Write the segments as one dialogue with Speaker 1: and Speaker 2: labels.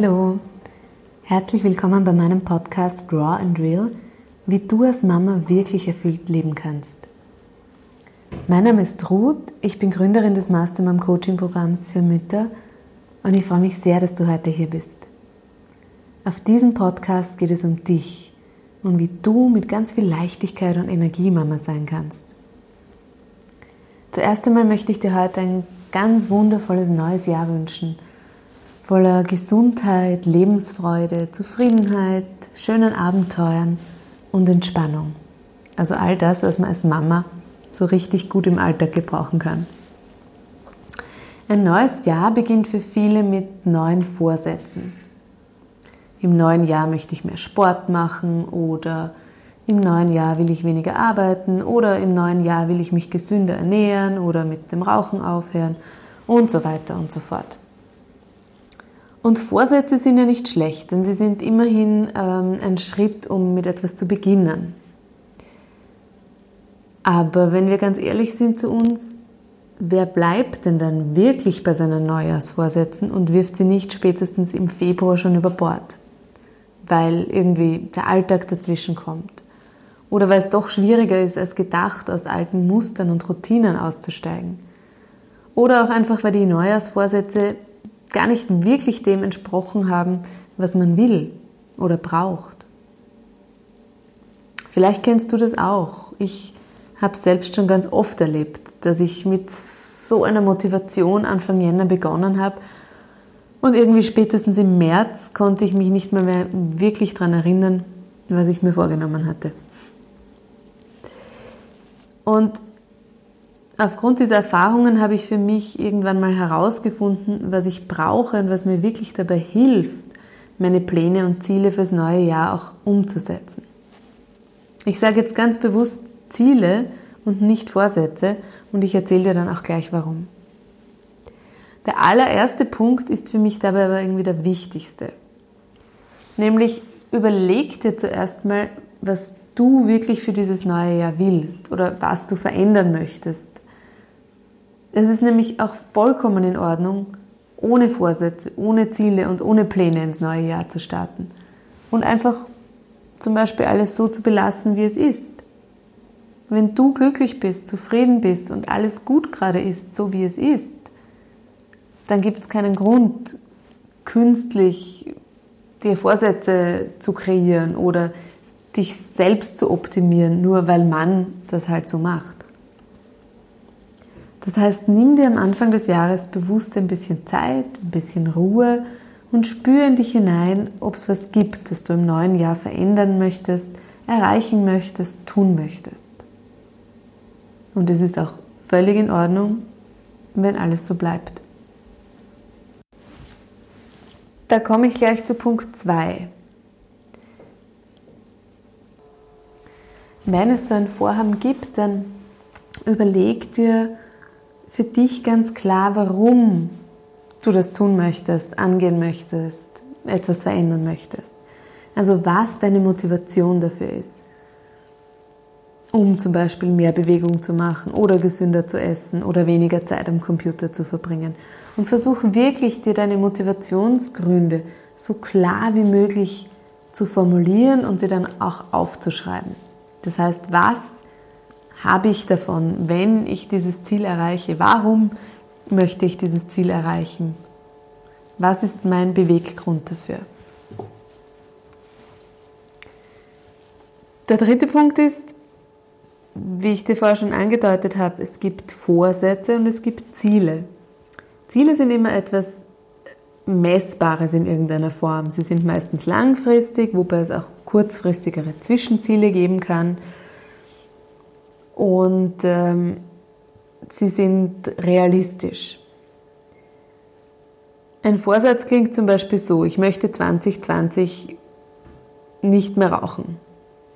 Speaker 1: Hallo, herzlich willkommen bei meinem Podcast Raw and Real, wie du als Mama wirklich erfüllt leben kannst. Mein Name ist Ruth, ich bin Gründerin des Mastermom Coaching Programms für Mütter und ich freue mich sehr, dass du heute hier bist. Auf diesem Podcast geht es um dich und wie du mit ganz viel Leichtigkeit und Energie Mama sein kannst. Zuerst einmal möchte ich dir heute ein ganz wundervolles neues Jahr wünschen – voller Gesundheit, Lebensfreude, Zufriedenheit, schönen Abenteuern und Entspannung. Also all das, was man als Mama so richtig gut im Alltag gebrauchen kann. Ein neues Jahr beginnt für viele mit neuen Vorsätzen. Im neuen Jahr möchte ich mehr Sport machen oder im neuen Jahr will ich weniger arbeiten oder im neuen Jahr will ich mich gesünder ernähren oder mit dem Rauchen aufhören und so weiter und so fort. Und Vorsätze sind ja nicht schlecht, denn sie sind immerhin ähm, ein Schritt, um mit etwas zu beginnen. Aber wenn wir ganz ehrlich sind zu uns, wer bleibt denn dann wirklich bei seinen Neujahrsvorsätzen und wirft sie nicht spätestens im Februar schon über Bord? Weil irgendwie der Alltag dazwischen kommt. Oder weil es doch schwieriger ist als gedacht, aus alten Mustern und Routinen auszusteigen. Oder auch einfach, weil die Neujahrsvorsätze gar nicht wirklich dem entsprochen haben, was man will oder braucht. Vielleicht kennst du das auch. Ich habe selbst schon ganz oft erlebt, dass ich mit so einer Motivation Anfang Jänner begonnen habe und irgendwie spätestens im März konnte ich mich nicht mehr, mehr wirklich daran erinnern, was ich mir vorgenommen hatte. Und Aufgrund dieser Erfahrungen habe ich für mich irgendwann mal herausgefunden, was ich brauche und was mir wirklich dabei hilft, meine Pläne und Ziele fürs neue Jahr auch umzusetzen. Ich sage jetzt ganz bewusst Ziele und nicht Vorsätze und ich erzähle dir dann auch gleich warum. Der allererste Punkt ist für mich dabei aber irgendwie der wichtigste. Nämlich überleg dir zuerst mal, was du wirklich für dieses neue Jahr willst oder was du verändern möchtest. Es ist nämlich auch vollkommen in Ordnung, ohne Vorsätze, ohne Ziele und ohne Pläne ins neue Jahr zu starten. Und einfach zum Beispiel alles so zu belassen, wie es ist. Wenn du glücklich bist, zufrieden bist und alles gut gerade ist, so wie es ist, dann gibt es keinen Grund, künstlich dir Vorsätze zu kreieren oder dich selbst zu optimieren, nur weil man das halt so macht. Das heißt, nimm dir am Anfang des Jahres bewusst ein bisschen Zeit, ein bisschen Ruhe und spüre in dich hinein, ob es was gibt, das du im neuen Jahr verändern möchtest, erreichen möchtest, tun möchtest. Und es ist auch völlig in Ordnung, wenn alles so bleibt. Da komme ich gleich zu Punkt 2. Wenn es so ein Vorhaben gibt, dann überleg dir, für dich ganz klar, warum du das tun möchtest, angehen möchtest, etwas verändern möchtest. Also was deine Motivation dafür ist. Um zum Beispiel mehr Bewegung zu machen oder gesünder zu essen oder weniger Zeit am Computer zu verbringen. Und versuch wirklich dir deine Motivationsgründe so klar wie möglich zu formulieren und sie dann auch aufzuschreiben. Das heißt, was habe ich davon, wenn ich dieses Ziel erreiche? Warum möchte ich dieses Ziel erreichen? Was ist mein Beweggrund dafür? Der dritte Punkt ist, wie ich dir vorher schon angedeutet habe, es gibt Vorsätze und es gibt Ziele. Ziele sind immer etwas Messbares in irgendeiner Form. Sie sind meistens langfristig, wobei es auch kurzfristigere Zwischenziele geben kann und ähm, sie sind realistisch. Ein Vorsatz klingt zum Beispiel so, ich möchte 2020 nicht mehr rauchen.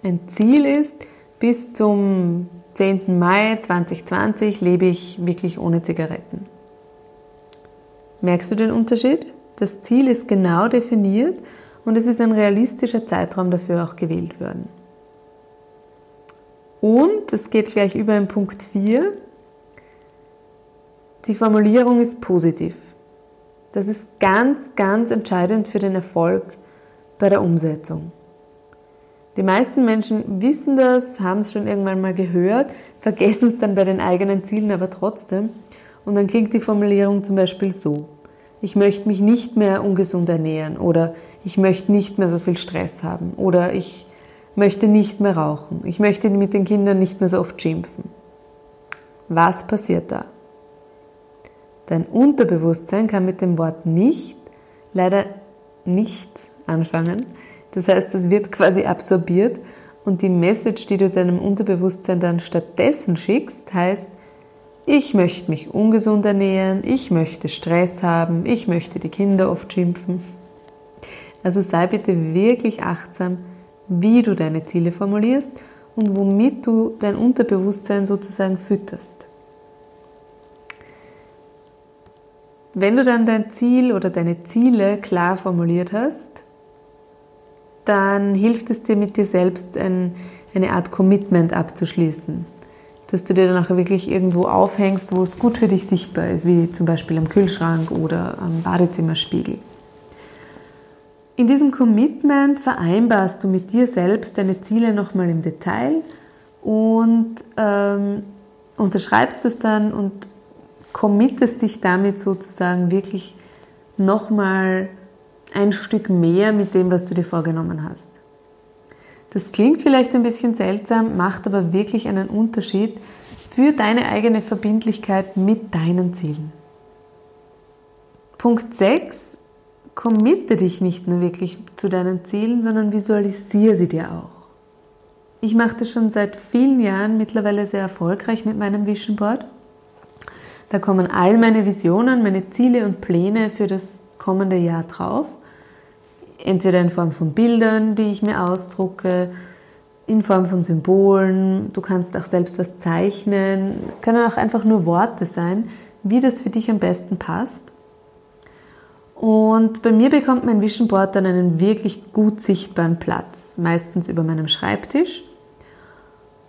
Speaker 1: Ein Ziel ist, bis zum 10. Mai 2020 lebe ich wirklich ohne Zigaretten. Merkst du den Unterschied? Das Ziel ist genau definiert und es ist ein realistischer Zeitraum dafür auch gewählt worden. Und es geht gleich über in Punkt 4. Die Formulierung ist positiv. Das ist ganz, ganz entscheidend für den Erfolg bei der Umsetzung. Die meisten Menschen wissen das, haben es schon irgendwann mal gehört, vergessen es dann bei den eigenen Zielen aber trotzdem. Und dann klingt die Formulierung zum Beispiel so. Ich möchte mich nicht mehr ungesund ernähren oder ich möchte nicht mehr so viel Stress haben oder ich möchte nicht mehr rauchen. Ich möchte mit den Kindern nicht mehr so oft schimpfen. Was passiert da? Dein Unterbewusstsein kann mit dem Wort nicht leider nichts anfangen. Das heißt, es wird quasi absorbiert und die Message, die du deinem Unterbewusstsein dann stattdessen schickst, heißt, ich möchte mich ungesund ernähren, ich möchte Stress haben, ich möchte die Kinder oft schimpfen. Also sei bitte wirklich achtsam, wie du deine Ziele formulierst und womit du dein Unterbewusstsein sozusagen fütterst. Wenn du dann dein Ziel oder deine Ziele klar formuliert hast, dann hilft es dir mit dir selbst ein, eine Art Commitment abzuschließen. Dass du dir dann auch wirklich irgendwo aufhängst, wo es gut für dich sichtbar ist, wie zum Beispiel am Kühlschrank oder am Badezimmerspiegel. In diesem Commitment vereinbarst du mit dir selbst deine Ziele nochmal im Detail und ähm, unterschreibst es dann und committest dich damit sozusagen wirklich nochmal ein Stück mehr mit dem, was du dir vorgenommen hast. Das klingt vielleicht ein bisschen seltsam, macht aber wirklich einen Unterschied für deine eigene Verbindlichkeit mit deinen Zielen. Punkt 6. Committe dich nicht nur wirklich zu deinen Zielen, sondern visualisiere sie dir auch. Ich mache das schon seit vielen Jahren mittlerweile sehr erfolgreich mit meinem Vision Board da kommen all meine Visionen, meine Ziele und Pläne für das kommende Jahr drauf. Entweder in Form von Bildern, die ich mir ausdrucke, in Form von Symbolen. Du kannst auch selbst was zeichnen. Es können auch einfach nur Worte sein, wie das für dich am besten passt. Und bei mir bekommt mein Vision Board dann einen wirklich gut sichtbaren Platz, meistens über meinem Schreibtisch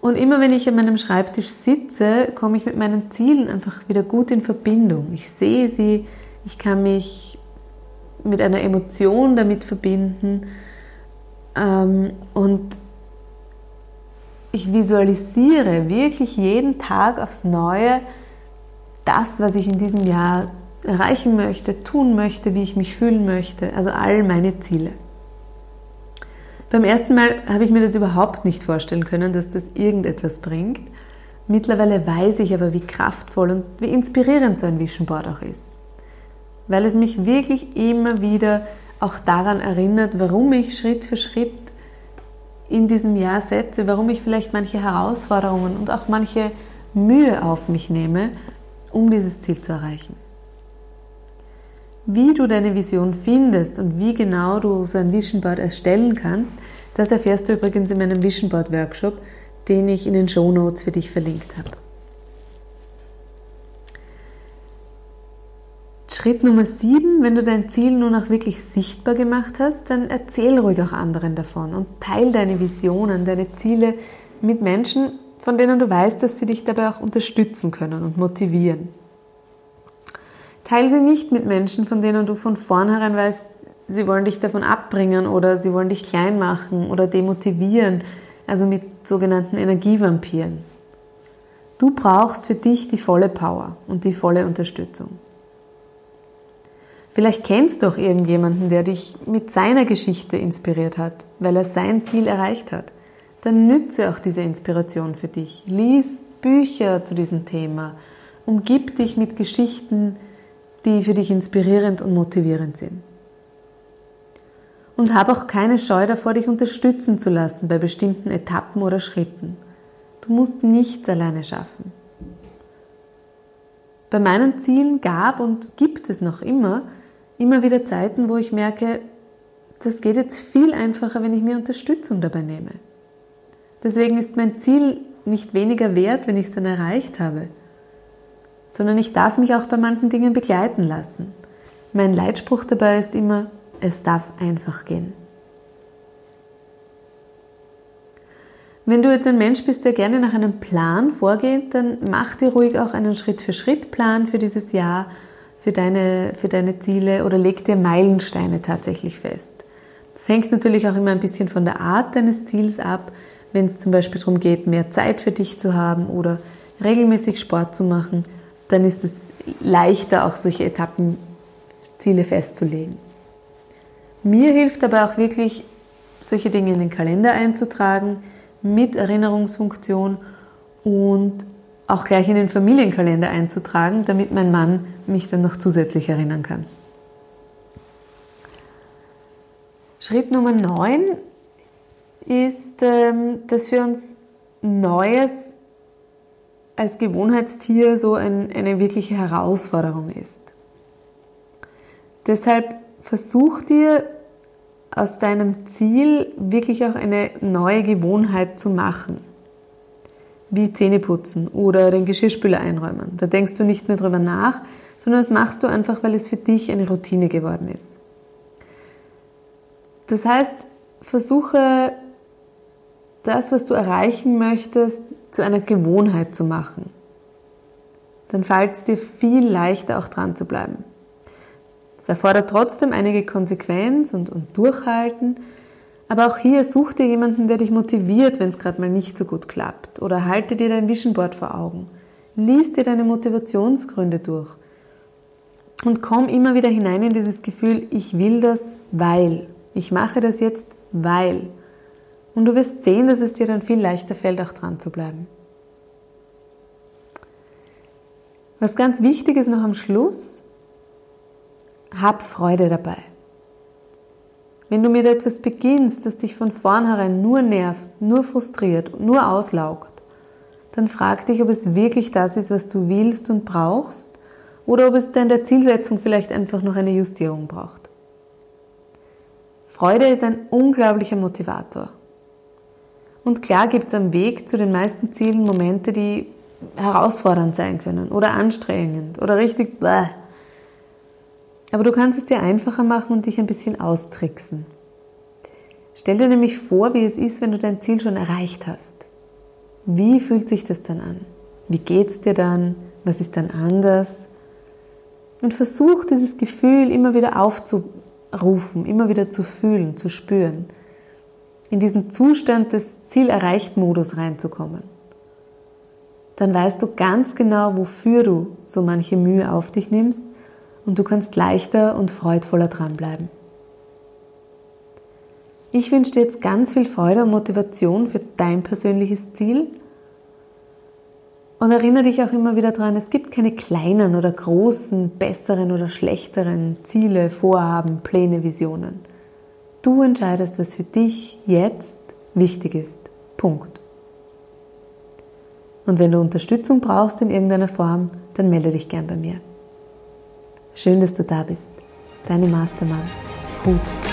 Speaker 1: und immer wenn ich an meinem Schreibtisch sitze, komme ich mit meinen Zielen einfach wieder gut in Verbindung. Ich sehe sie, ich kann mich mit einer Emotion damit verbinden ähm, und ich visualisiere wirklich jeden Tag aufs Neue das, was ich in diesem Jahr erreichen möchte, tun möchte, wie ich mich fühlen möchte, also all meine Ziele. Beim ersten Mal habe ich mir das überhaupt nicht vorstellen können, dass das irgendetwas bringt. Mittlerweile weiß ich aber, wie kraftvoll und wie inspirierend so ein Vision Board auch ist. Weil es mich wirklich immer wieder auch daran erinnert, warum ich Schritt für Schritt in diesem Jahr setze, warum ich vielleicht manche Herausforderungen und auch manche Mühe auf mich nehme, um dieses Ziel zu erreichen. Wie du deine Vision findest und wie genau du so ein Vision Board erstellen kannst, das erfährst du übrigens in meinem Vision Board Workshop, den ich in den Show Notes für dich verlinkt habe. Schritt Nummer 7, wenn du dein Ziel nun auch wirklich sichtbar gemacht hast, dann erzähl ruhig auch anderen davon und teile deine Visionen, deine Ziele mit Menschen, von denen du weißt, dass sie dich dabei auch unterstützen können und motivieren. Teile sie nicht mit Menschen, von denen du von vornherein weißt, sie wollen dich davon abbringen oder sie wollen dich klein machen oder demotivieren, also mit sogenannten Energievampiren. Du brauchst für dich die volle Power und die volle Unterstützung. Vielleicht kennst du auch irgendjemanden, der dich mit seiner Geschichte inspiriert hat, weil er sein Ziel erreicht hat. Dann nütze auch diese Inspiration für dich. Lies Bücher zu diesem Thema. Umgib dich mit Geschichten, die für dich inspirierend und motivierend sind. Und hab auch keine Scheu davor, dich unterstützen zu lassen bei bestimmten Etappen oder Schritten. Du musst nichts alleine schaffen. Bei meinen Zielen gab und gibt es noch immer immer wieder Zeiten, wo ich merke, das geht jetzt viel einfacher, wenn ich mir Unterstützung dabei nehme. Deswegen ist mein Ziel nicht weniger wert, wenn ich es dann erreicht habe, sondern ich darf mich auch bei manchen Dingen begleiten lassen. Mein Leitspruch dabei ist immer, es darf einfach gehen. Wenn du jetzt ein Mensch bist, der gerne nach einem Plan vorgeht, dann mach dir ruhig auch einen Schritt-für-Schritt-Plan für dieses Jahr. für deine, für deine Ziele oder leg dir Meilensteine tatsächlich fest. Das hängt natürlich auch immer ein bisschen von der Art deines Ziels ab. Wenn es zum Beispiel darum geht, mehr Zeit für dich zu haben oder regelmäßig Sport zu machen, dann ist es leichter, auch solche Etappenziele festzulegen. Mir hilft aber auch wirklich, solche Dinge in den Kalender einzutragen mit Erinnerungsfunktion und auch gleich in den Familienkalender einzutragen, damit mein Mann mich dann noch zusätzlich erinnern kann. Schritt Nummer 9 ist, ähm, dass wir uns Neues als Gewohnheitstier so eine wirkliche Herausforderung ist. Deshalb versuch dir aus deinem Ziel wirklich auch eine neue Gewohnheit zu machen. Wie Zähne putzen oder den Geschirrspüler einräumen. Da denkst du nicht mehr drüber nach, sondern das machst du einfach, weil es für dich eine Routine geworden ist. Das heißt, versuche das, was du erreichen möchtest, zu einer Gewohnheit zu machen. Dann fällt es dir viel leichter, auch dran zu bleiben. Es erfordert trotzdem einige Konsequenz und, und Durchhalten, aber auch hier such dir jemanden, der dich motiviert, wenn es gerade mal nicht so gut klappt. Oder halte dir dein Vision Board vor Augen. Lies dir deine Motivationsgründe durch. Und komm immer wieder hinein in dieses Gefühl, ich will das, weil. Ich mache das jetzt, weil. Und du wirst sehen, dass es dir dann viel leichter fällt, auch dran zu bleiben. Was ganz wichtig ist noch am Schluss, hab Freude dabei. Wenn du mit etwas beginnst, das dich von vornherein nur nervt, nur frustriert, nur auslaugt, dann frag dich, ob es wirklich das ist, was du willst und brauchst, oder ob es in der Zielsetzung vielleicht einfach noch eine Justierung braucht. Freude ist ein unglaublicher Motivator. Und klar gibt es am Weg zu den meisten Zielen Momente, die herausfordernd sein können oder anstrengend oder richtig bläh. Aber du kannst es dir einfacher machen und dich ein bisschen austricksen. Stell dir nämlich vor, wie es ist, wenn du dein Ziel schon erreicht hast. Wie fühlt sich das dann an? Wie geht es dir dann? Was ist dann anders? Und versuch dieses Gefühl immer wieder aufzurufen, immer wieder zu fühlen, zu spüren. In diesen Zustand des Ziel erreicht Modus reinzukommen. Dann weißt du ganz genau, wofür du so manche Mühe auf dich nimmst und du kannst leichter und freudvoller dranbleiben. Ich wünsche dir jetzt ganz viel Freude und Motivation für dein persönliches Ziel. Und erinnere dich auch immer wieder daran, es gibt keine kleinen oder großen, besseren oder schlechteren Ziele, Vorhaben, Pläne, Visionen. Du entscheidest, was für dich jetzt wichtig ist. Punkt. Und wenn du Unterstützung brauchst in irgendeiner Form, dann melde dich gern bei mir. Schön, dass du da bist. Deine Mastermann. Hut.